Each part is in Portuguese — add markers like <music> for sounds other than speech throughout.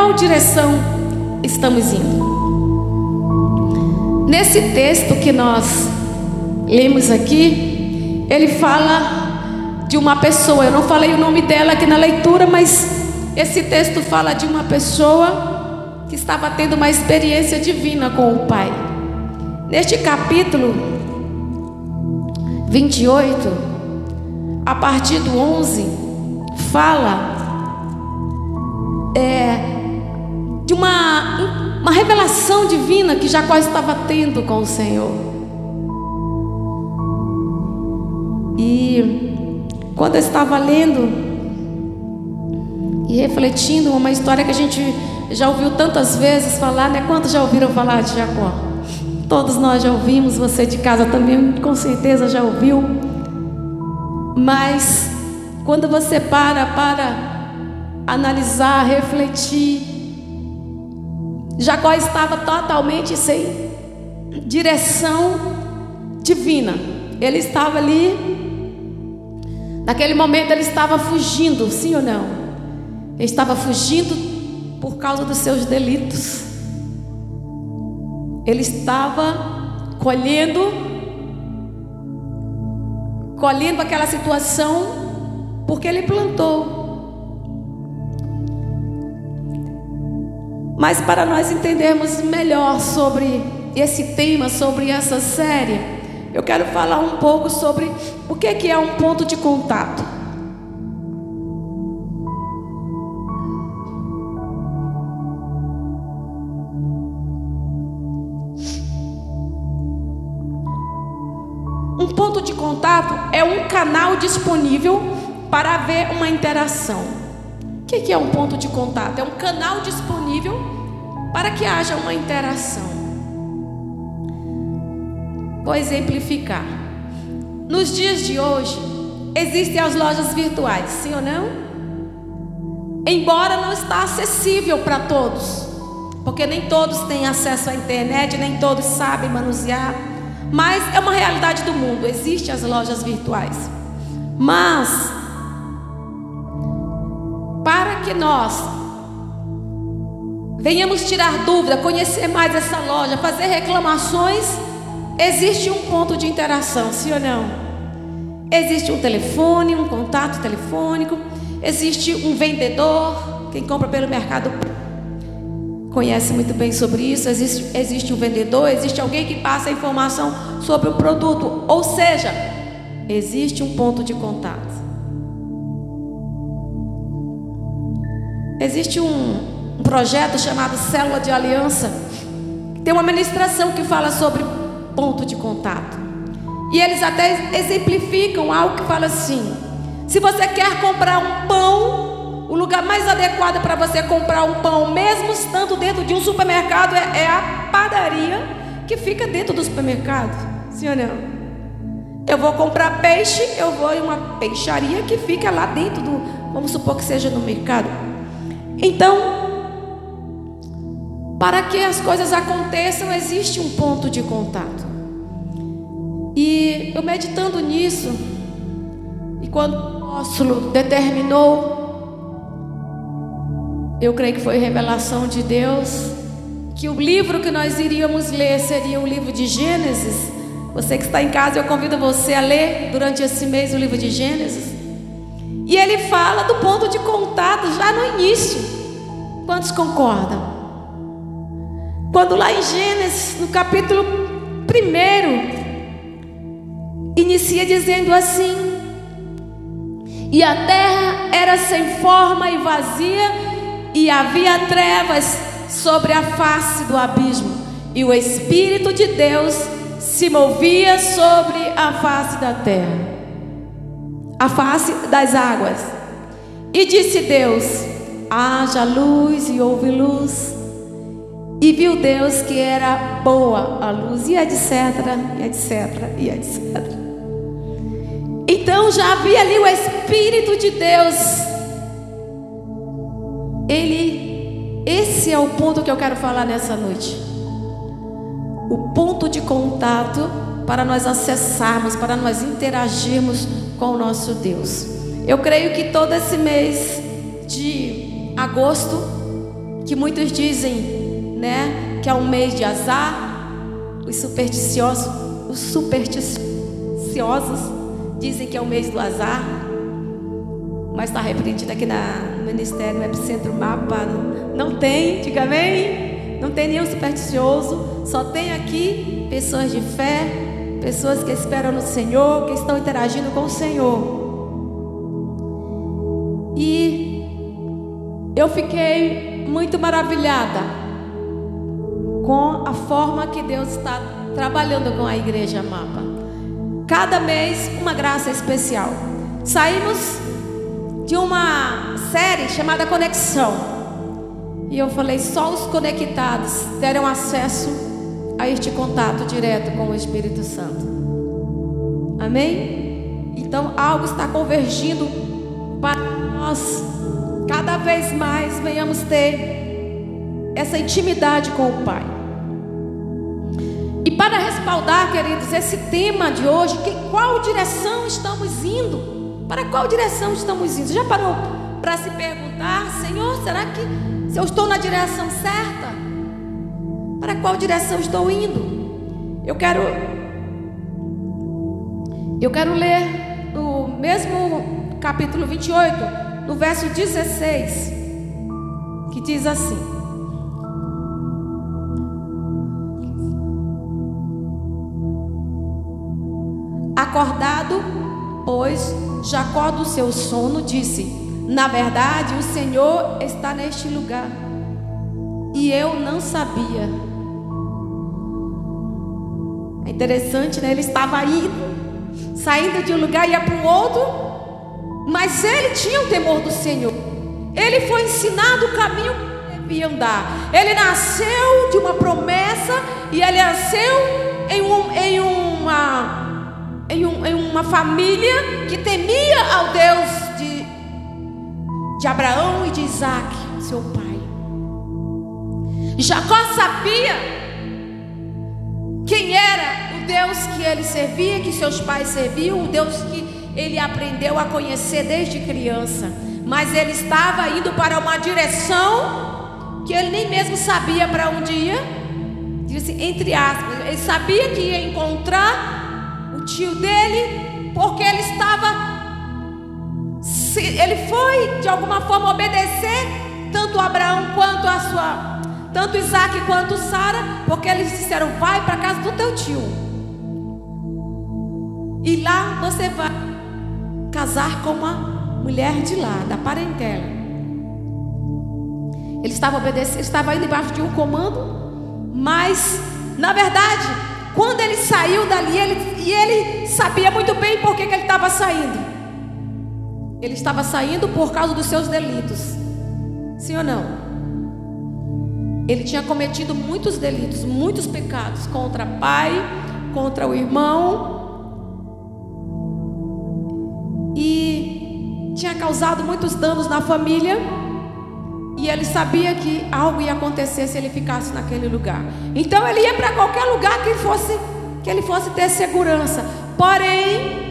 qual direção estamos indo. Nesse texto que nós lemos aqui, ele fala de uma pessoa. Eu não falei o nome dela aqui na leitura, mas esse texto fala de uma pessoa que estava tendo uma experiência divina com o Pai. Neste capítulo 28, a partir do 11, fala é, de uma, uma revelação divina que Jacó estava tendo com o Senhor. E quando eu estava lendo e refletindo uma história que a gente já ouviu tantas vezes falar, né? Quantos já ouviram falar de Jacó? Todos nós já ouvimos, você de casa também com certeza já ouviu. Mas quando você para para analisar, refletir, Jacó estava totalmente sem direção divina. Ele estava ali, naquele momento ele estava fugindo, sim ou não? Ele estava fugindo por causa dos seus delitos. Ele estava colhendo, colhendo aquela situação porque ele plantou. Mas para nós entendermos melhor sobre esse tema, sobre essa série, eu quero falar um pouco sobre o que é um ponto de contato. ponto de contato é um canal disponível para haver uma interação. O que é um ponto de contato? É um canal disponível para que haja uma interação. Vou exemplificar. Nos dias de hoje, existem as lojas virtuais, sim ou não? Embora não está acessível para todos, porque nem todos têm acesso à internet, nem todos sabem manusear mas é uma realidade do mundo. Existem as lojas virtuais. Mas para que nós venhamos tirar dúvida, conhecer mais essa loja, fazer reclamações, existe um ponto de interação, sim ou não? Existe um telefone, um contato telefônico, existe um vendedor, quem compra pelo mercado conhece muito bem sobre isso. Existe, existe um vendedor, existe alguém que passa a informação sobre o produto. Ou seja, existe um ponto de contato. Existe um, projeto chamado Célula de Aliança. Tem uma ministração que fala sobre ponto de contato. E eles até exemplificam algo que fala assim: se você quer comprar um pão, o lugar mais adequado para você comprar um pão, mesmo estando dentro de um supermercado, é, é a padaria que fica dentro do supermercado. Sim ou não? Eu vou comprar peixe, eu vou em uma peixaria que fica lá dentro do, vamos supor que seja no mercado. Então, para que as coisas aconteçam, existe um ponto de contato. E eu meditando nisso, e quando o apóstolo determinou eu creio que foi revelação de Deus que o livro que nós iríamos ler seria o livro de Gênesis. Você que está em casa, eu convido você a ler durante esse mês o livro de Gênesis. E ele fala do ponto de contato já no início. Quantos concordam? Quando lá em Gênesis, no capítulo 1, inicia dizendo assim: E a terra era sem forma e vazia, e havia trevas sobre a face do abismo, e o Espírito de Deus se movia sobre a face da terra, a face das águas. E disse Deus: haja luz e houve luz. E viu Deus que era boa a luz, e etc, e etc, e etc. Então já havia ali o Espírito de Deus ele, esse é o ponto que eu quero falar nessa noite. O ponto de contato para nós acessarmos, para nós interagirmos com o nosso Deus. Eu creio que todo esse mês de agosto que muitos dizem, né, que é um mês de azar, os supersticiosos, os supersticiosos dizem que é o mês do azar, mas está repreendido aqui na, no Ministério Epicentro Mapa, não, não tem, diga amém, não tem nenhum supersticioso, só tem aqui pessoas de fé, pessoas que esperam no Senhor, que estão interagindo com o Senhor. E eu fiquei muito maravilhada com a forma que Deus está trabalhando com a igreja Mapa. Cada mês uma graça especial. Saímos de uma série chamada Conexão. E eu falei, só os conectados terão acesso a este contato direto com o Espírito Santo. Amém? Então algo está convergindo para nós cada vez mais venhamos ter essa intimidade com o Pai. E para respaldar, queridos, esse tema de hoje, que qual direção estamos indo? Para qual direção estamos indo? Já parou para se perguntar, Senhor, será que se eu estou na direção certa? Para qual direção estou indo? Eu quero eu quero ler no mesmo capítulo 28, no verso 16, que diz assim: Acordado, pois, Jacó do seu sono disse: Na verdade, o Senhor está neste lugar, e eu não sabia. Interessante, né? Ele estava indo, saindo de um lugar e ia para o outro, mas ele tinha o temor do Senhor. Ele foi ensinado o caminho que devia andar. Ele nasceu de uma promessa e ele nasceu em, um, em, uma, em, um, em uma família que temia ao Deus de, de Abraão e de Isaac, seu pai. Jacó sabia quem era Deus que ele servia, que seus pais serviam, o Deus que ele aprendeu a conhecer desde criança, mas ele estava indo para uma direção que ele nem mesmo sabia para onde ia. Disse entre aspas, ele sabia que ia encontrar o tio dele, porque ele estava ele foi de alguma forma obedecer tanto Abraão quanto a sua tanto Isaac quanto Sara, porque eles disseram: vai para casa do teu tio. E lá você vai casar com uma mulher de lá, da parentela. Ele estava obedecendo, estava indo debaixo de um comando, mas na verdade, quando ele saiu dali, ele, e ele sabia muito bem por que, que ele estava saindo. Ele estava saindo por causa dos seus delitos. Sim ou não? Ele tinha cometido muitos delitos, muitos pecados contra pai, contra o irmão, causado muitos danos na família. E ele sabia que algo ia acontecer se ele ficasse naquele lugar. Então ele ia para qualquer lugar que fosse que ele fosse ter segurança. Porém,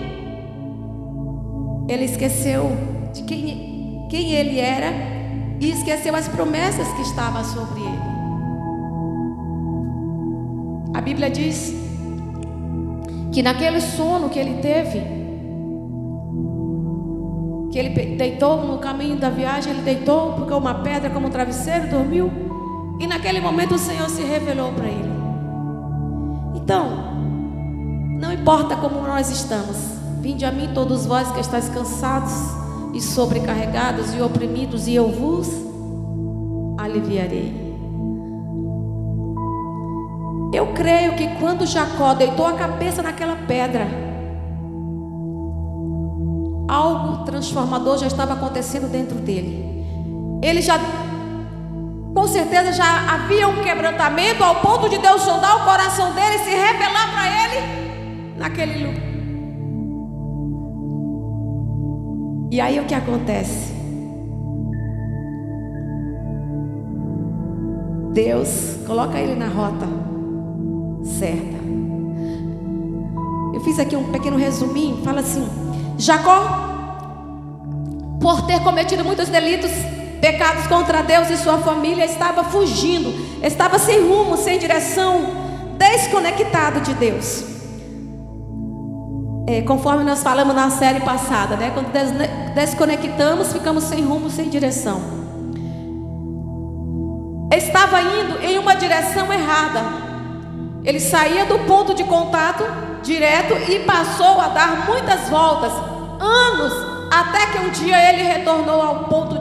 ele esqueceu de quem, quem ele era e esqueceu as promessas que estavam sobre ele. A Bíblia diz que naquele sono que ele teve, que ele deitou no caminho da viagem, ele deitou, porque uma pedra como um travesseiro, dormiu. E naquele momento o Senhor se revelou para ele. Então, não importa como nós estamos, vinde a mim todos vós que estáis cansados e sobrecarregados e oprimidos, e eu vos aliviarei. Eu creio que quando Jacó deitou a cabeça naquela pedra, algo transformador já estava acontecendo dentro dele. Ele já, com certeza, já havia um quebrantamento ao ponto de Deus sondar o coração dele e se revelar para ele naquele lugar. E aí o que acontece? Deus coloca ele na rota certa. Eu fiz aqui um pequeno resuminho, fala assim: Jacó, por ter cometido muitos delitos, pecados contra Deus e sua família, estava fugindo, estava sem rumo, sem direção, desconectado de Deus. É, conforme nós falamos na série passada, né? Quando desconectamos, ficamos sem rumo, sem direção. Estava indo em uma direção errada. Ele saía do ponto de contato direto e passou a dar muitas voltas, anos, até que um dia ele retornou ao ponto,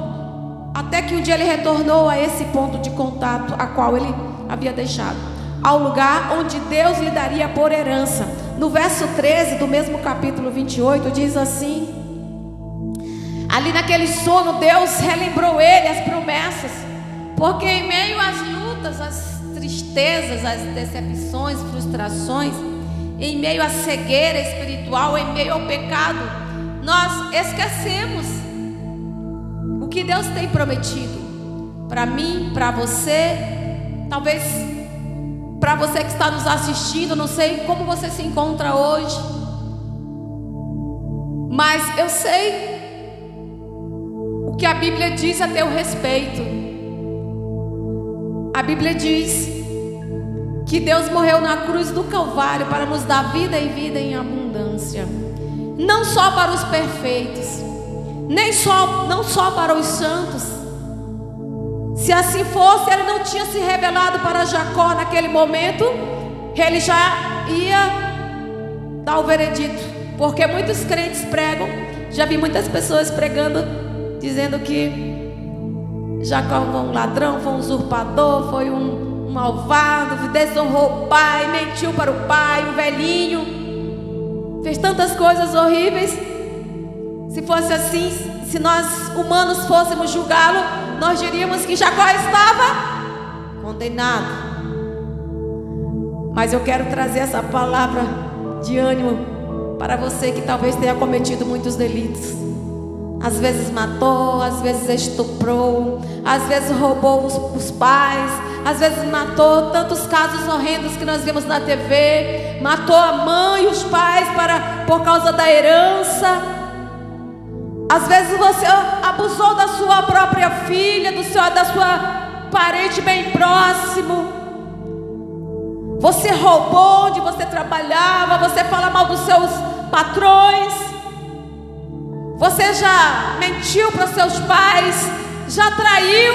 até que um dia ele retornou a esse ponto de contato a qual ele havia deixado, ao lugar onde Deus lhe daria por herança. No verso 13 do mesmo capítulo 28 diz assim: Ali naquele sono, Deus relembrou ele as promessas, porque em meio às lutas, às tristezas, às decepções, frustrações, em meio à cegueira espiritual, em meio ao pecado, nós esquecemos o que Deus tem prometido para mim, para você, talvez para você que está nos assistindo, não sei como você se encontra hoje, mas eu sei o que a Bíblia diz a teu respeito. A Bíblia diz que Deus morreu na cruz do Calvário para nos dar vida e vida em abundância, não só para os perfeitos, nem só não só para os santos, se assim fosse, ele não tinha se revelado para Jacó naquele momento, ele já ia dar o veredito. Porque muitos crentes pregam, já vi muitas pessoas pregando, dizendo que Jacó foi um ladrão, foi um usurpador, foi um, malvado, desonrou o pai, mentiu para o pai, um velhinho, fez tantas coisas horríveis. Se fosse assim, se nós humanos fôssemos julgá-lo, nós diríamos que Jacó estava condenado. Mas eu quero trazer essa palavra de ânimo para você que talvez tenha cometido muitos delitos. Às vezes matou, às vezes estuprou, às vezes roubou os, os, pais, às vezes matou tantos casos horrendos que nós vimos na TV, matou a mãe e os pais para por causa da herança. Às vezes você abusou da sua própria filha, do seu, da sua parente bem próximo. Você roubou onde você trabalhava, você fala mal dos seus patrões. Você já mentiu para seus pais, já traiu.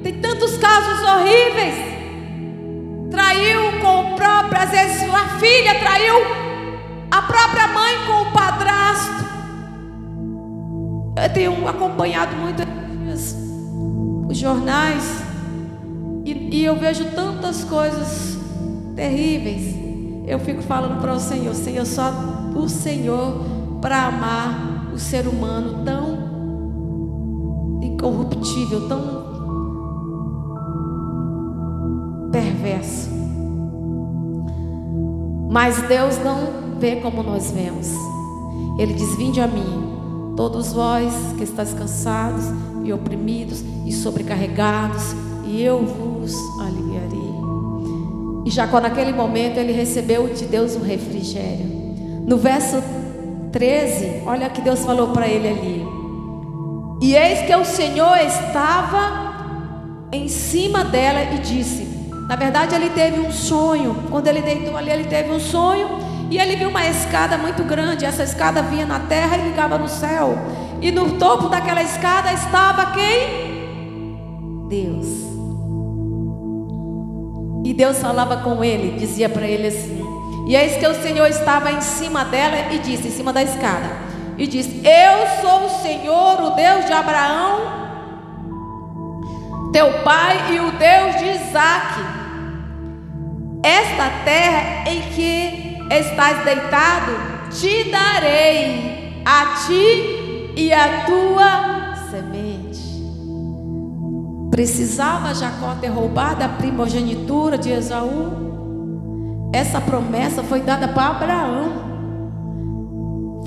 Tem tantos casos horríveis. Traiu com o próprio, às vezes a filha traiu a própria mãe com o padrasto. Eu tenho acompanhado muito os jornais e, e eu vejo tantas coisas terríveis. Eu fico falando para o Senhor, Senhor, só o Senhor para amar o ser humano tão incorruptível, tão perverso. Mas Deus não vê como nós vemos. Ele diz: Vinde a mim, Todos vós que estáis cansados e oprimidos e sobrecarregados, e eu vos aliviarei. E Jacó, naquele momento, ele recebeu de Deus um refrigério. No verso 13, olha que Deus falou para ele ali. E eis que o Senhor estava em cima dela e disse: Na verdade, ele teve um sonho. Quando ele deitou ali, ele teve um sonho e ele viu uma escada muito grande. Essa escada vinha na terra e ligava no céu. E no topo daquela escada estava quem? Deus. E Deus falava com ele, dizia para ele assim: E eis que o Senhor estava em cima dela e disse, em cima da escada, e disse: Eu sou o Senhor, o Deus de Abraão, teu pai e o Deus de Isaque. Esta terra em que estás deitado, te darei a ti e a tua semente. Precisava Jacó ter roubado a primogenitura de Esaú? Essa promessa foi dada para Abraão,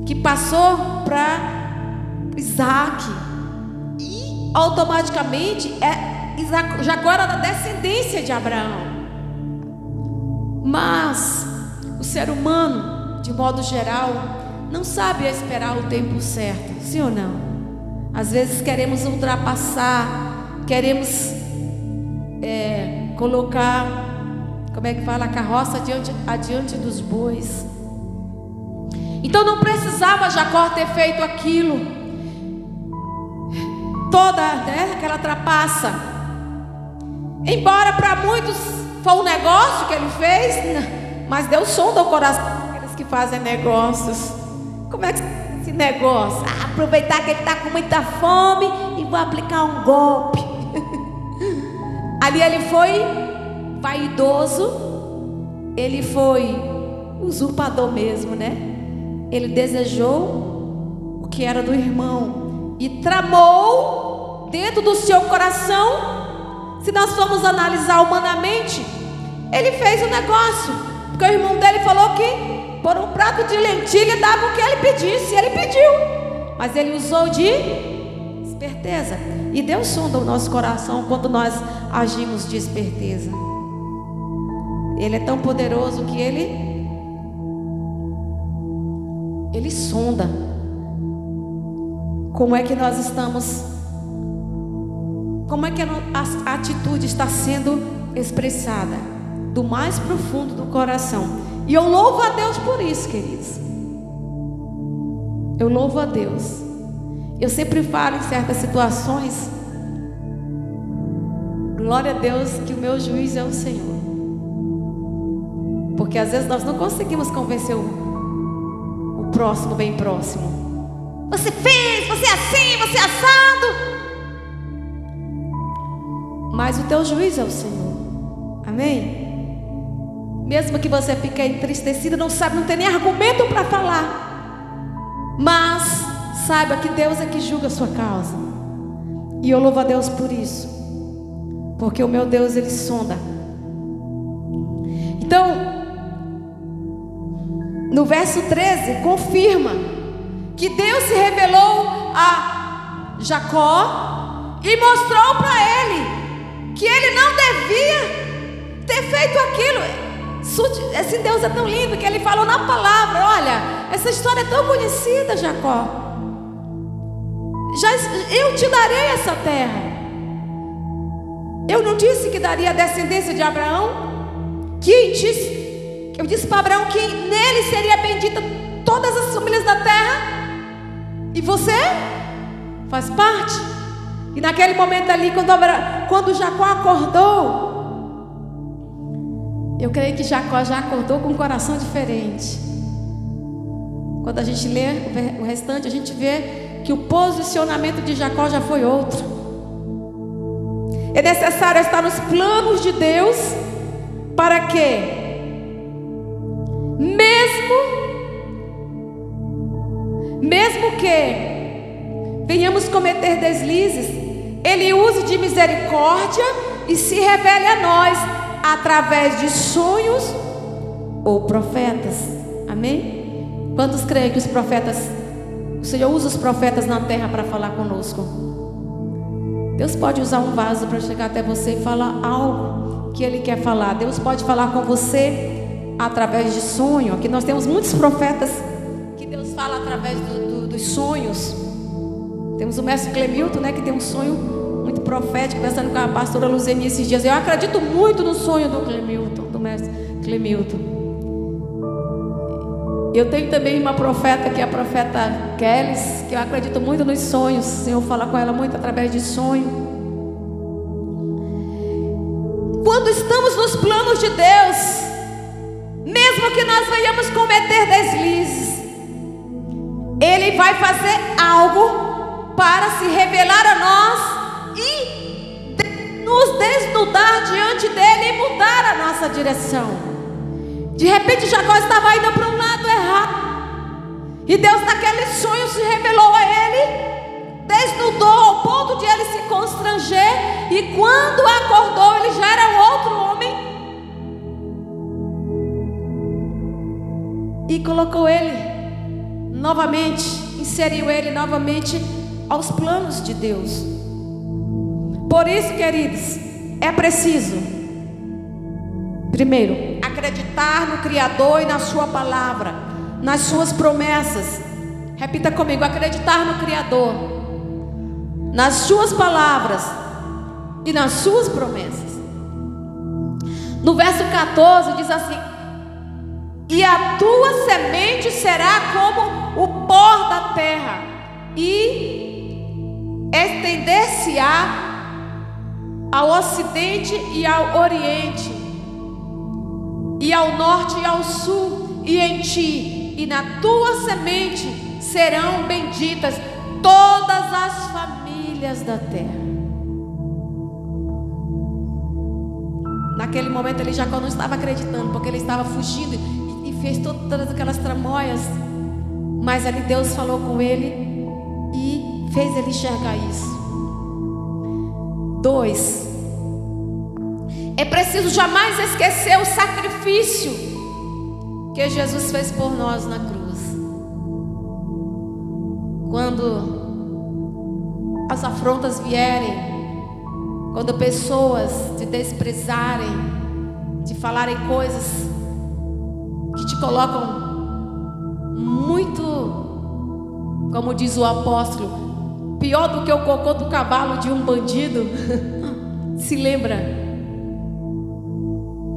que passou para Isaac, e automaticamente é, Jacó era da descendência de Abraão. Mas o ser humano, de modo geral, não sabe esperar o tempo certo, sim ou não? Às vezes queremos ultrapassar, queremos é, colocar, como é que fala, a carroça adiante, adiante dos bois. Então não precisava Jacó ter feito aquilo, toda né, aquela trapaça. Embora para muitos foi um negócio que ele fez, mas Deus sonda o coração daqueles que fazem negócios. Como é que esse negócio? Ah, aproveitar que ele está com muita fome e vou aplicar um golpe. <laughs> Ali ele foi vaidoso, ele foi usurpador mesmo, né? Ele desejou o que era do irmão e tramou dentro do seu coração. Se nós formos analisar humanamente, ele fez o um negócio, porque o irmão dele falou que por um prato de lentilha dava o que ele pedisse, e ele pediu, mas ele usou de esperteza. E Deus sonda o nosso coração quando nós agimos de esperteza. Ele é tão poderoso que ele ele sonda como é que nós estamos como é que a atitude está sendo expressada do mais profundo do coração. E eu louvo a Deus por isso, queridos. Eu louvo a Deus. Eu sempre falo em certas situações, glória a Deus que o meu juiz é o Senhor. Porque às vezes nós não conseguimos convencer o, o próximo bem próximo. Você fez, você é assim, você é assado. Mas o teu juiz é o Senhor. Amém? Mesmo que você fique entristecido, não sabe, não tem nem argumento para falar. Mas saiba que Deus é que julga a sua causa. E eu louvo a Deus por isso. Porque o meu Deus, ele sonda. Então, no verso 13, confirma que Deus se revelou a Jacó e mostrou para ele que ele não devia ter feito aquilo. Esse Deus é tão lindo que ele falou na palavra: Olha, essa história é tão conhecida, Jacó. Já, eu te darei essa terra. Eu não disse que daria a descendência de Abraão? Que disse, eu disse para Abraão que nele seria bendita todas as famílias da terra. E você faz parte. E naquele momento ali, quando, quando Jacó acordou, eu creio que Jacó já acordou com um coração diferente. Quando a gente lê o restante, a gente vê que o posicionamento de Jacó já foi outro. É necessário estar nos planos de Deus para que, mesmo, mesmo que venhamos cometer deslizes, Ele use de misericórdia e se revele a nós através de sonhos ou profetas. Amém? Quantos creem que os profetas, o Senhor usa os profetas na terra para falar conosco? Deus pode usar um vaso para chegar até você e falar algo que Ele quer falar. Deus pode falar com você através de sonho. Aqui nós temos muitos profetas que Deus fala através do, do, dos sonhos. Temos o mestre Clemilton, né, que tem um sonho muito profético, conversando com a pastora Luzeni esses dias. Eu acredito muito no sonho do Clemilton, do mestre Clemilton. Eu tenho também uma profeta que é a profeta Kellys, que eu acredito muito nos sonhos. O Senhor fala com ela muito através de sonho. Quando estamos nos planos de Deus, mesmo que nós venhamos cometer deslizes, Ele vai fazer algo para se revelar a nós e nos desnudar diante dele e mudar a nossa direção. De repente Jacó estava indo para um lado errado. E Deus naquele sonho se revelou a ele, desnudou ao ponto de ele se constranger. E quando acordou, ele já era um outro homem. E colocou ele novamente, inseriu ele novamente aos planos de Deus. Por isso, queridos, é preciso, primeiro, acreditar no Criador e na Sua palavra, nas Suas promessas. Repita comigo: acreditar no Criador. nas suas palavras e nas suas promessas. No verso 14 diz assim: E a tua semente será como o pó da terra, e estender-se-á ao ocidente e ao oriente, e ao norte e ao sul, e em ti e na tua semente serão benditas todas as famílias da terra. Naquele momento ele Jacó não estava acreditando, porque ele estava fugindo fez todas aquelas tramóias. Mas ali Deus falou com ele e fez ele enxergar isso. Dois. É preciso jamais esquecer o sacrifício que Jesus fez por nós na cruz. Quando as afrontas vierem, quando pessoas te desprezarem, te falarem coisas te colocam muito, como diz o apóstolo, pior do que o cocô do cavalo de um bandido. <laughs> se lembra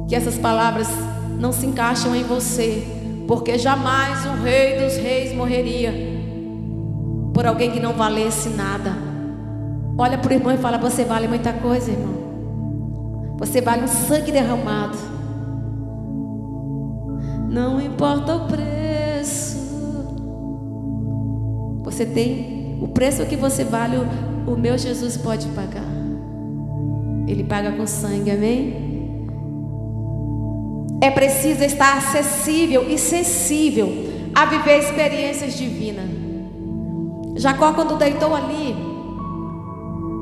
que essas palavras não se encaixam em você, porque jamais um rei dos reis morreria por alguém que não valesse nada. Olha para o irmão e fala: Você vale muita coisa, irmão. Você vale um sangue derramado. Não importa o preço. Você tem o preço que você vale, o, meu Jesus pode pagar. Ele paga com sangue, amém? É preciso estar acessível e sensível a viver experiências divinas. Jacó, quando deitou ali,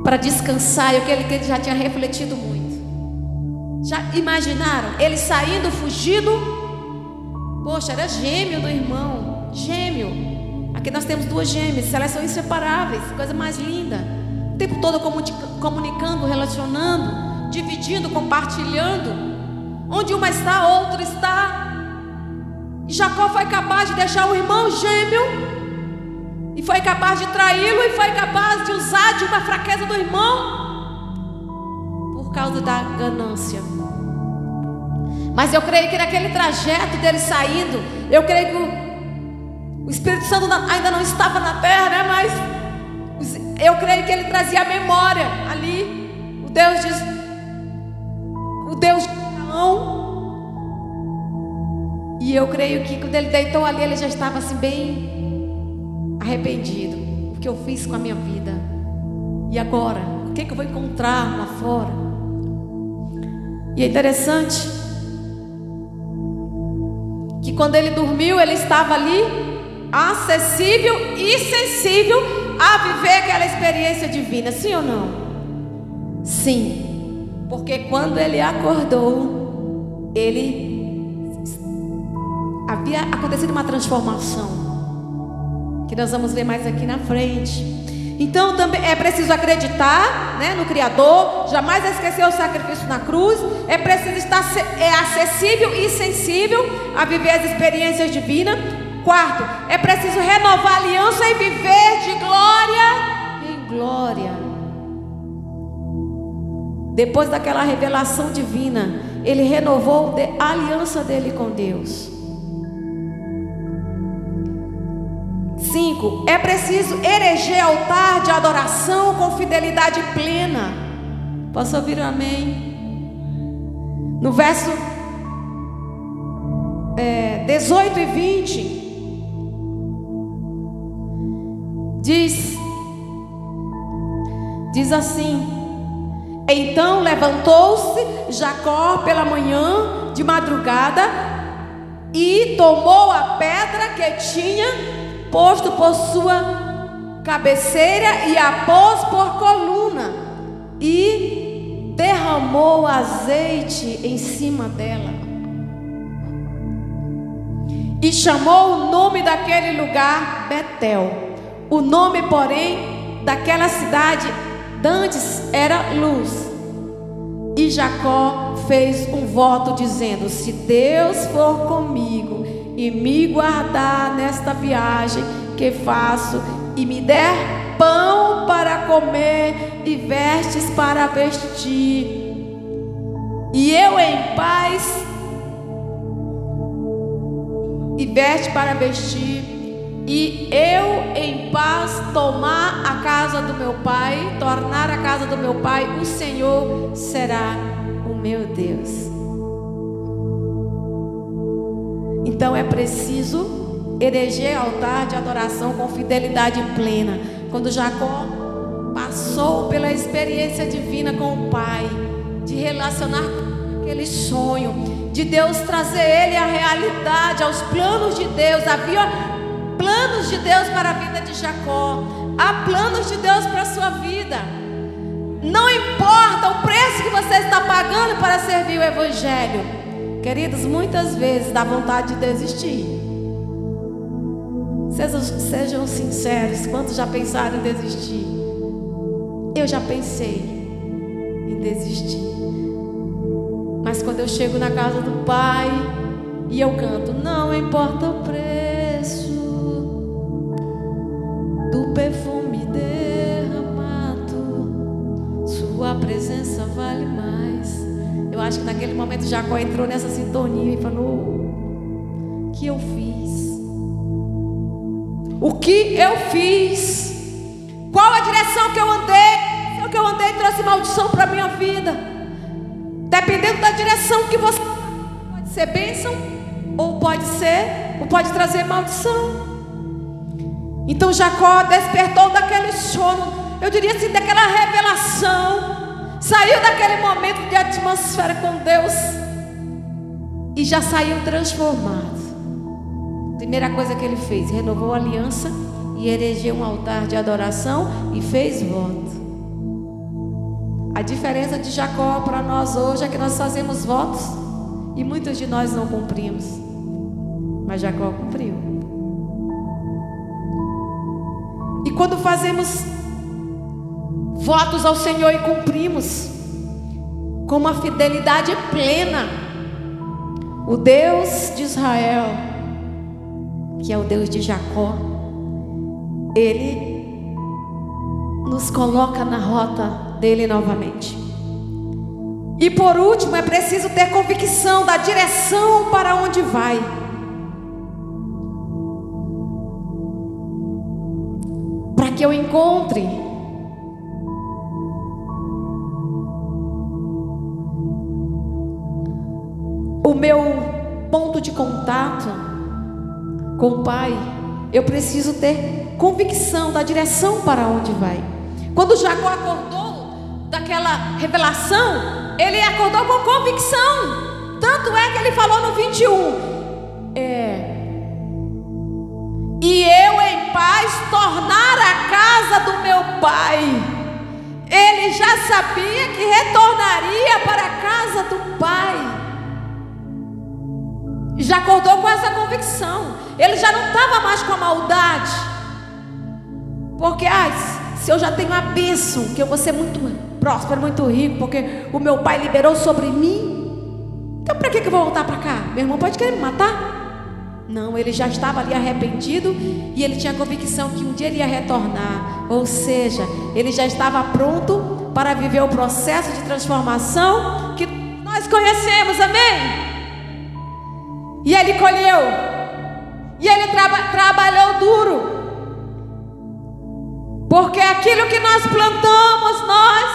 para descansar. Eu creio que ele já tinha refletido muito. Já imaginaram? Ele saindo, fugido. Poxa, era gêmeo do irmão. Gêmeo. Aqui nós temos duas gêmeas. Elas são inseparáveis. Coisa mais linda. O tempo todo comunicando, relacionando, dividindo, compartilhando. Onde uma está, outro está. E Jacó foi capaz de deixar o irmão gêmeo e foi capaz de traí-lo e foi capaz de usar de uma fraqueza do irmão por causa da ganância. Mas eu creio que naquele trajeto dele saindo, eu creio que o, Espírito Santo ainda não estava na terra, né? Mas eu creio que ele trazia a memória ali. O Deus de o Deus de Abraão. E eu creio que quando ele deitou ali, ele já estava assim bem arrependido. O que eu fiz com a minha vida? E agora? O que, é que eu vou encontrar lá fora? E é interessante que quando ele dormiu, ele estava ali acessível e sensível a viver aquela experiência divina, sim ou não? Sim, porque quando ele acordou, ele havia acontecido uma transformação que nós vamos ver mais aqui na frente. Então também é preciso acreditar né, no Criador, jamais esquecer o sacrifício na cruz, é preciso estar é acessível e sensível a viver as experiências divinas. Quarto, é preciso renovar a aliança e viver de glória em glória. Depois daquela revelação divina, ele renovou a aliança dele com Deus. 5. É preciso eleger altar de adoração com fidelidade plena. Posso ouvir um amém? No verso é, 18 e 20, diz, diz assim: Então levantou-se Jacó pela manhã de madrugada e tomou a pedra que tinha posto por sua cabeceira e a pôs por coluna e derramou azeite em cima dela. E chamou o nome daquele lugar Betel. O nome, porém, daquela cidade dantes era Luz. E Jacó fez um voto dizendo: Se Deus for comigo e me guardar nesta viagem que faço e me der pão para comer e vestes para vestir. E eu em paz e veste para vestir, e eu em paz tomar a casa do meu pai, tornar a casa do meu pai, o Senhor será o meu Deus. Então é preciso eleger altar de adoração com fidelidade plena. Quando Jacó passou pela experiência divina com o pai, de relacionar com aquele sonho, de Deus trazer ele à realidade, aos planos de Deus. Havia planos de Deus para a vida de Jacó, há planos de Deus para a sua vida. Não importa o preço que você está pagando para servir o Evangelho. Queridos, muitas vezes dá vontade de desistir. Sejam, sejam sinceros, quantos já pensaram em desistir? Eu já pensei em desistir. Mas quando eu chego na casa do Pai e eu canto, não importa o preço momento Jacó entrou nessa sintonia e falou: O que eu fiz? O que eu fiz? Qual a direção que eu andei? O que eu andei trouxe maldição para a minha vida. Dependendo da direção que você pode ser bênção ou pode ser ou pode trazer maldição. Então Jacó despertou daquele sono, eu diria assim, daquela revelação Saiu daquele momento de atmosfera com Deus e já saiu transformado. Primeira coisa que ele fez, renovou a aliança e erigeu um altar de adoração e fez voto. A diferença de Jacó para nós hoje é que nós fazemos votos e muitos de nós não cumprimos. Mas Jacó cumpriu. E quando fazemos votos ao Senhor e cumprimos com uma fidelidade plena. O Deus de Israel, que é o Deus de Jacó, ele nos coloca na rota dele novamente. E por último, é preciso ter convicção da direção para onde vai. Para que eu encontre meu ponto de contato com o Pai, eu preciso ter convicção da direção para onde vai. Quando Jacó acordou daquela revelação, ele acordou com convicção. Tanto é que ele falou no 21: é, E eu em paz tornar a casa do meu pai. Ele já sabia que retornaria para a casa do pai já acordou com essa convicção. Ele já não estava mais com a maldade. Porque, ah, se eu já tenho a bênção, que eu vou ser muito próspero, muito rico, porque o meu pai liberou sobre mim. Então, para que, que eu vou voltar para cá? Meu irmão pode querer me matar? Não, ele já estava ali arrependido e ele tinha a convicção que um dia ele ia retornar. Ou seja, ele já estava pronto para viver o processo de transformação que nós conhecemos, amém? E ele colheu. E ele traba, trabalhou duro. Porque aquilo que nós plantamos, nós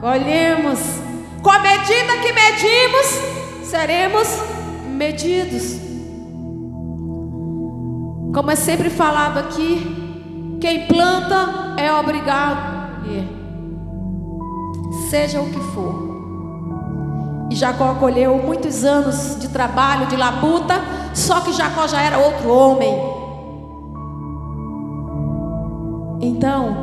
colhemos. Com a medida que medimos, seremos medidos. Como é sempre falado aqui, quem planta é obrigado. Seja o que for. E Jacó colheu muitos anos de trabalho, de labuta, só que Jacó já era outro homem. Então,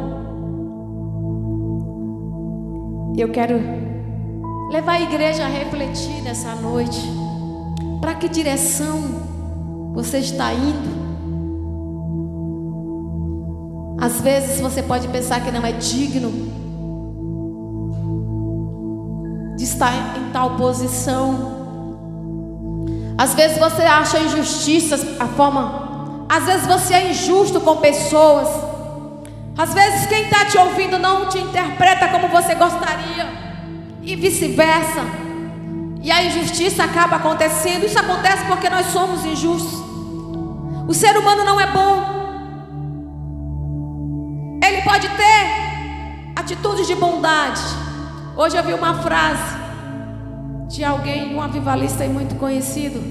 eu quero levar a igreja a refletir nessa noite. Para que direção você está indo? Às vezes você pode pensar que não é digno estar em tal posição. Às vezes você acha injustiças a forma, às vezes você é injusto com pessoas. Às vezes quem está te ouvindo não te interpreta como você gostaria, e vice-versa. E a injustiça acaba acontecendo. Isso acontece porque nós somos injustos. O ser humano não é bom. Ele pode ter atitudes de bondade. Hoje eu vi uma frase de alguém, um avivalista muito conhecido,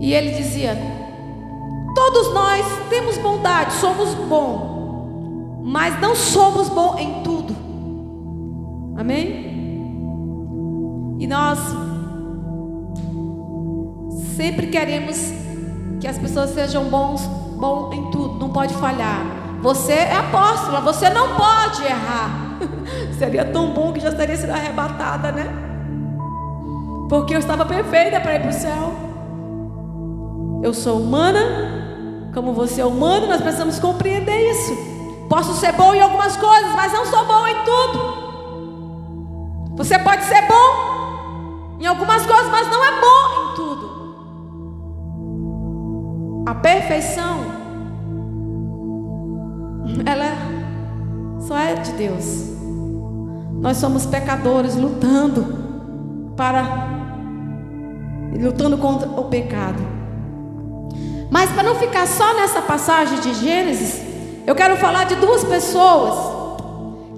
e ele dizia: Todos nós temos bondade, somos bons, mas não somos bons em tudo. Amém? E nós sempre queremos que as pessoas sejam bons, bom em tudo, não pode falhar. Você é apóstola, você não pode errar. <laughs> Seria tão bom que já teria sido arrebatada, né? Porque eu estava perfeita para ir para o céu. Eu sou humana, como você é humano, nós precisamos compreender isso. Posso ser bom em algumas coisas, mas não sou bom em tudo. Você pode ser bom em algumas coisas, mas não é bom em tudo. A perfeição, ela só é de Deus. Nós somos pecadores lutando para lutando contra o pecado. Mas para não ficar só nessa passagem de Gênesis, eu quero falar de duas pessoas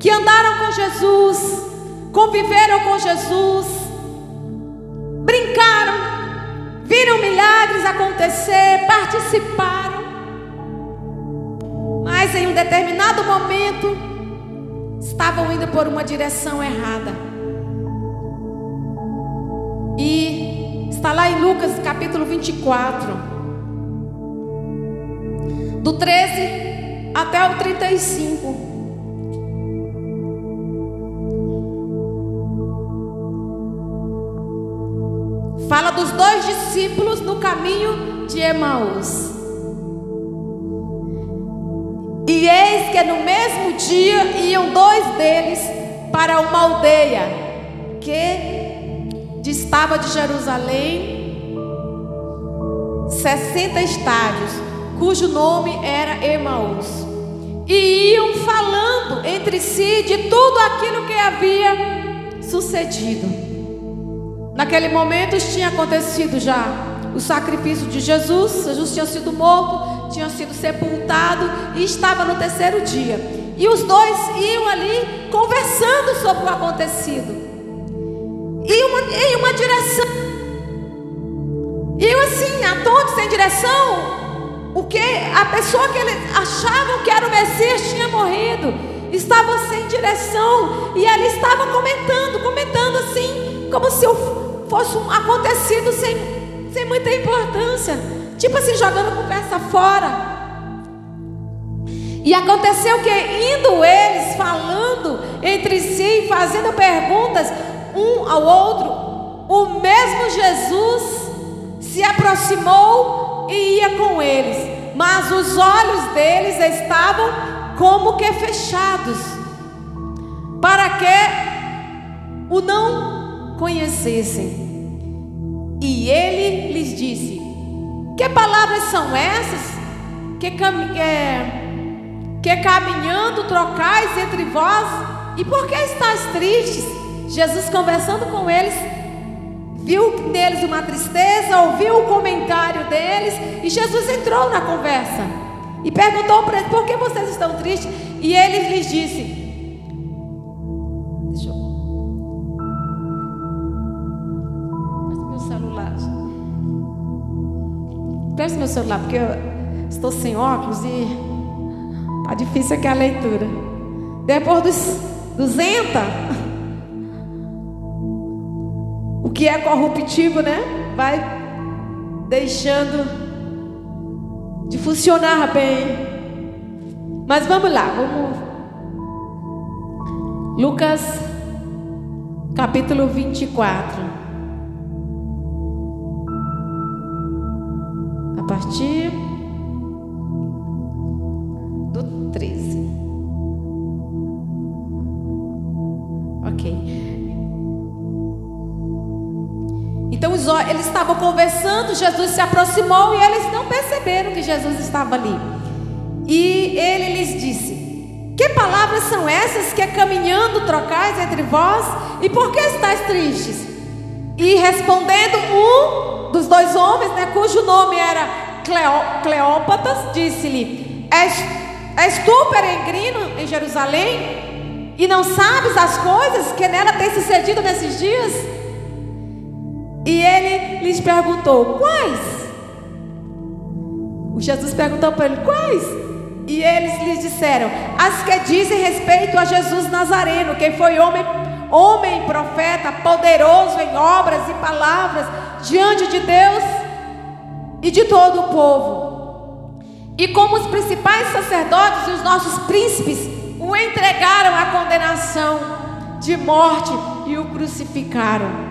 que andaram com Jesus, conviveram com Jesus, brincaram, viram milagres acontecer, participaram. Mas em um determinado momento estavam indo por uma direção errada. E está lá em Lucas capítulo 24 do 13 até o 35. Fala dos dois discípulos no caminho de Emaús. E eis que no mesmo dia iam dois deles para uma aldeia que distava de Jerusalém 60 estádios cujo nome era Emaús. E iam falando entre si de tudo aquilo que havia sucedido. Naquele momento tinha acontecido já o sacrifício de Jesus, Jesus tinha sido morto, tinha sido sepultado e estava no terceiro dia. E os dois iam ali conversando sobre o acontecido. E uma, em uma direção. Iam assim, a todos sem direção, o que a pessoa que eles achavam que era o Messias tinha morrido, estava sem direção e ela estava comentando, comentando assim, como se fosse um acontecido sem, sem muita importância, tipo assim, jogando conversa fora. E aconteceu que, indo eles falando entre si, fazendo perguntas um ao outro, o mesmo Jesus se aproximou e ia com eles, mas os olhos deles estavam como que fechados, para que o não conhecessem. E ele lhes disse: Que palavras são essas? Que, cam que, que caminhando trocais entre vós? E por que estáis tristes? Jesus conversando com eles viu neles uma tristeza, ouviu o comentário deles e Jesus entrou na conversa e perguntou para eles: por que vocês estão tristes? E ele lhes disse: Deixa eu. Presta meu celular. Presta meu celular, porque eu estou sem óculos e tá difícil aqui a leitura. Depois dos 200 que é corruptível, né? Vai deixando de funcionar bem. Mas vamos lá, vamos. Lucas, capítulo 24. A partir do 13. Então eles estavam conversando, Jesus se aproximou e eles não perceberam que Jesus estava ali. E ele lhes disse: Que palavras são essas que é caminhando trocais entre vós? E por que estáis tristes? E respondendo um dos dois homens, né, cujo nome era Cleópatas, disse-lhe: és, és tu peregrino em Jerusalém? E não sabes as coisas que nela têm sucedido nesses dias? E ele lhes perguntou: Quais? O Jesus perguntou para ele: Quais? E eles lhes disseram: As que dizem respeito a Jesus Nazareno, que foi homem, homem profeta, poderoso em obras e palavras diante de Deus e de todo o povo. E como os principais sacerdotes e os nossos príncipes o entregaram à condenação de morte e o crucificaram.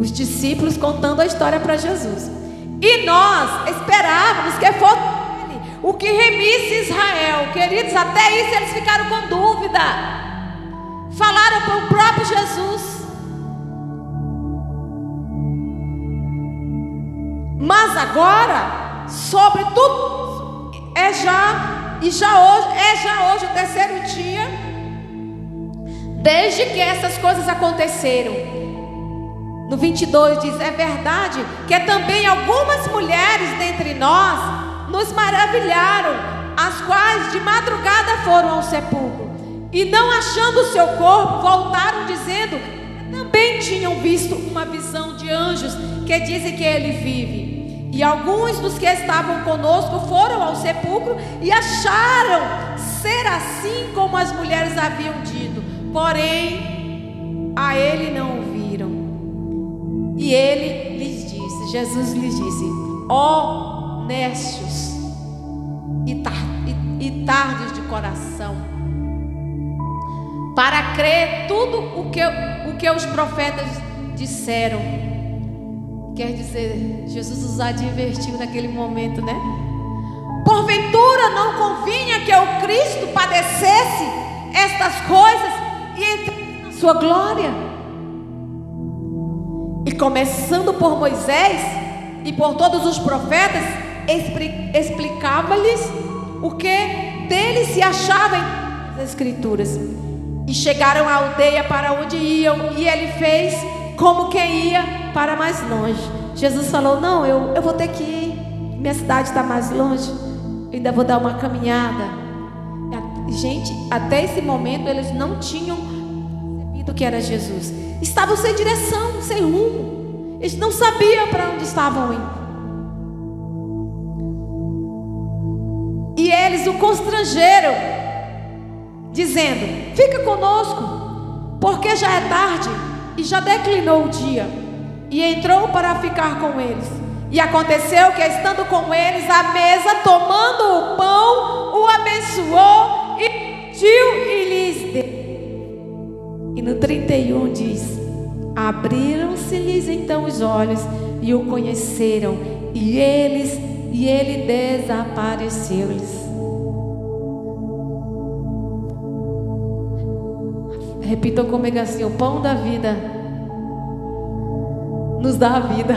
Os discípulos contando a história para Jesus. E nós esperávamos que fosse ele o que remisse Israel. Queridos, até isso eles ficaram com dúvida. Falaram para o próprio Jesus. Mas agora, sobre tudo, é já e já hoje é já hoje o terceiro dia desde que essas coisas aconteceram. No 22 diz: É verdade que também algumas mulheres dentre nós nos maravilharam, as quais de madrugada foram ao sepulcro e, não achando o seu corpo, voltaram dizendo: Também tinham visto uma visão de anjos que dizem que ele vive. E alguns dos que estavam conosco foram ao sepulcro e acharam ser assim como as mulheres haviam dito, porém a ele não e ele lhes disse, Jesus lhes disse: ó oh, nécios e, tar, e, e tardes de coração, para crer tudo o que, o que os profetas disseram. Quer dizer, Jesus os advertiu naquele momento, né? Porventura não convinha que o Cristo padecesse estas coisas e entrasse na sua glória. Começando por Moisés e por todos os profetas, explicava-lhes o que dele se achava em as Escrituras. E chegaram à aldeia para onde iam, e ele fez como quem ia para mais longe. Jesus falou: Não, eu, eu vou ter que ir, minha cidade está mais longe, eu ainda vou dar uma caminhada. Gente, até esse momento eles não tinham percebido que era Jesus. Estavam sem direção, sem rumo. Eles não sabiam para onde estavam indo. E eles o constrangeram, dizendo: Fica conosco, porque já é tarde e já declinou o dia. E entrou para ficar com eles. E aconteceu que, estando com eles à mesa, tomando o pão, o abençoou e pediu e lhes deu. E no 31 diz: Abriram-se-lhes então os olhos e o conheceram, e eles e ele desapareceu-lhes. Repitam comigo assim: o pão da vida nos dá a vida.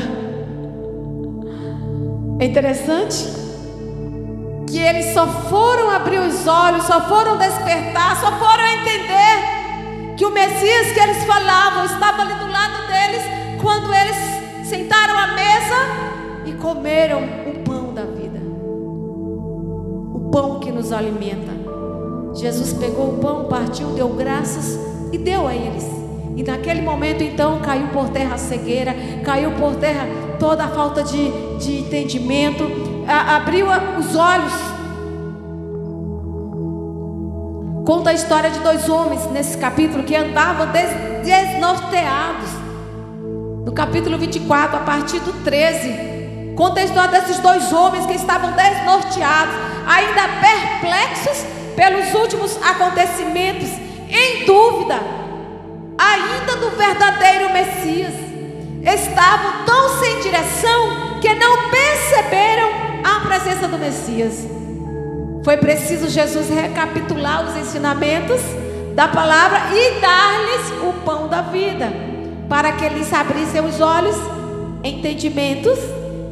É interessante que eles só foram abrir os olhos, só foram despertar, só foram entender que o Messias que eles falavam estava ali do lado deles quando eles sentaram à mesa e comeram o pão da vida. O pão que nos alimenta. Jesus pegou o pão, partiu, deu graças e deu a eles. E naquele momento então caiu por terra a cegueira, caiu por terra toda a falta de, de entendimento, a, abriu os olhos Conta a história de dois homens nesse capítulo que andavam des desnorteados. No capítulo 24, a partir do 13, conta a história desses dois homens que estavam desnorteados, ainda perplexos pelos últimos acontecimentos, em dúvida, ainda do verdadeiro Messias. Estavam tão sem direção que não perceberam a presença do Messias. Foi preciso Jesus recapitular os ensinamentos da palavra e dar-lhes o pão da vida, para que eles abrissem os olhos, entendimentos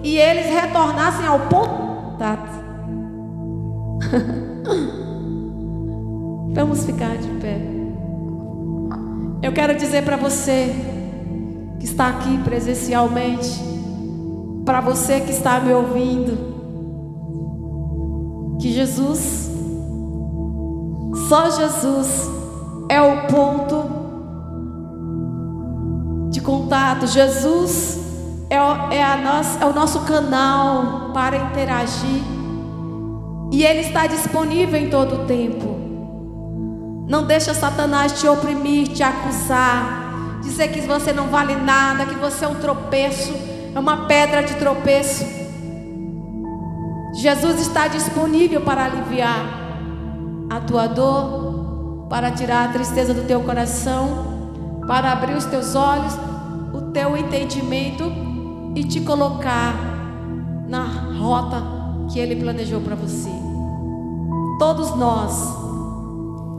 e eles retornassem ao ponto. <laughs> Vamos ficar de pé. Eu quero dizer para você que está aqui presencialmente, para você que está me ouvindo, que Jesus, só Jesus é o ponto de contato. Jesus é, o, é, a nossa, é o nosso canal para interagir. E Ele está disponível em todo o tempo. Não deixa Satanás te oprimir, te acusar, dizer que você não vale nada, que você é um tropeço, é uma pedra de tropeço. Jesus está disponível para aliviar a tua dor, para tirar a tristeza do teu coração, para abrir os teus olhos, o teu entendimento e te colocar na rota que Ele planejou para você. Todos nós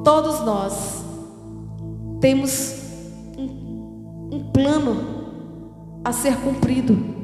Todos nós temos um, um plano a ser cumprido.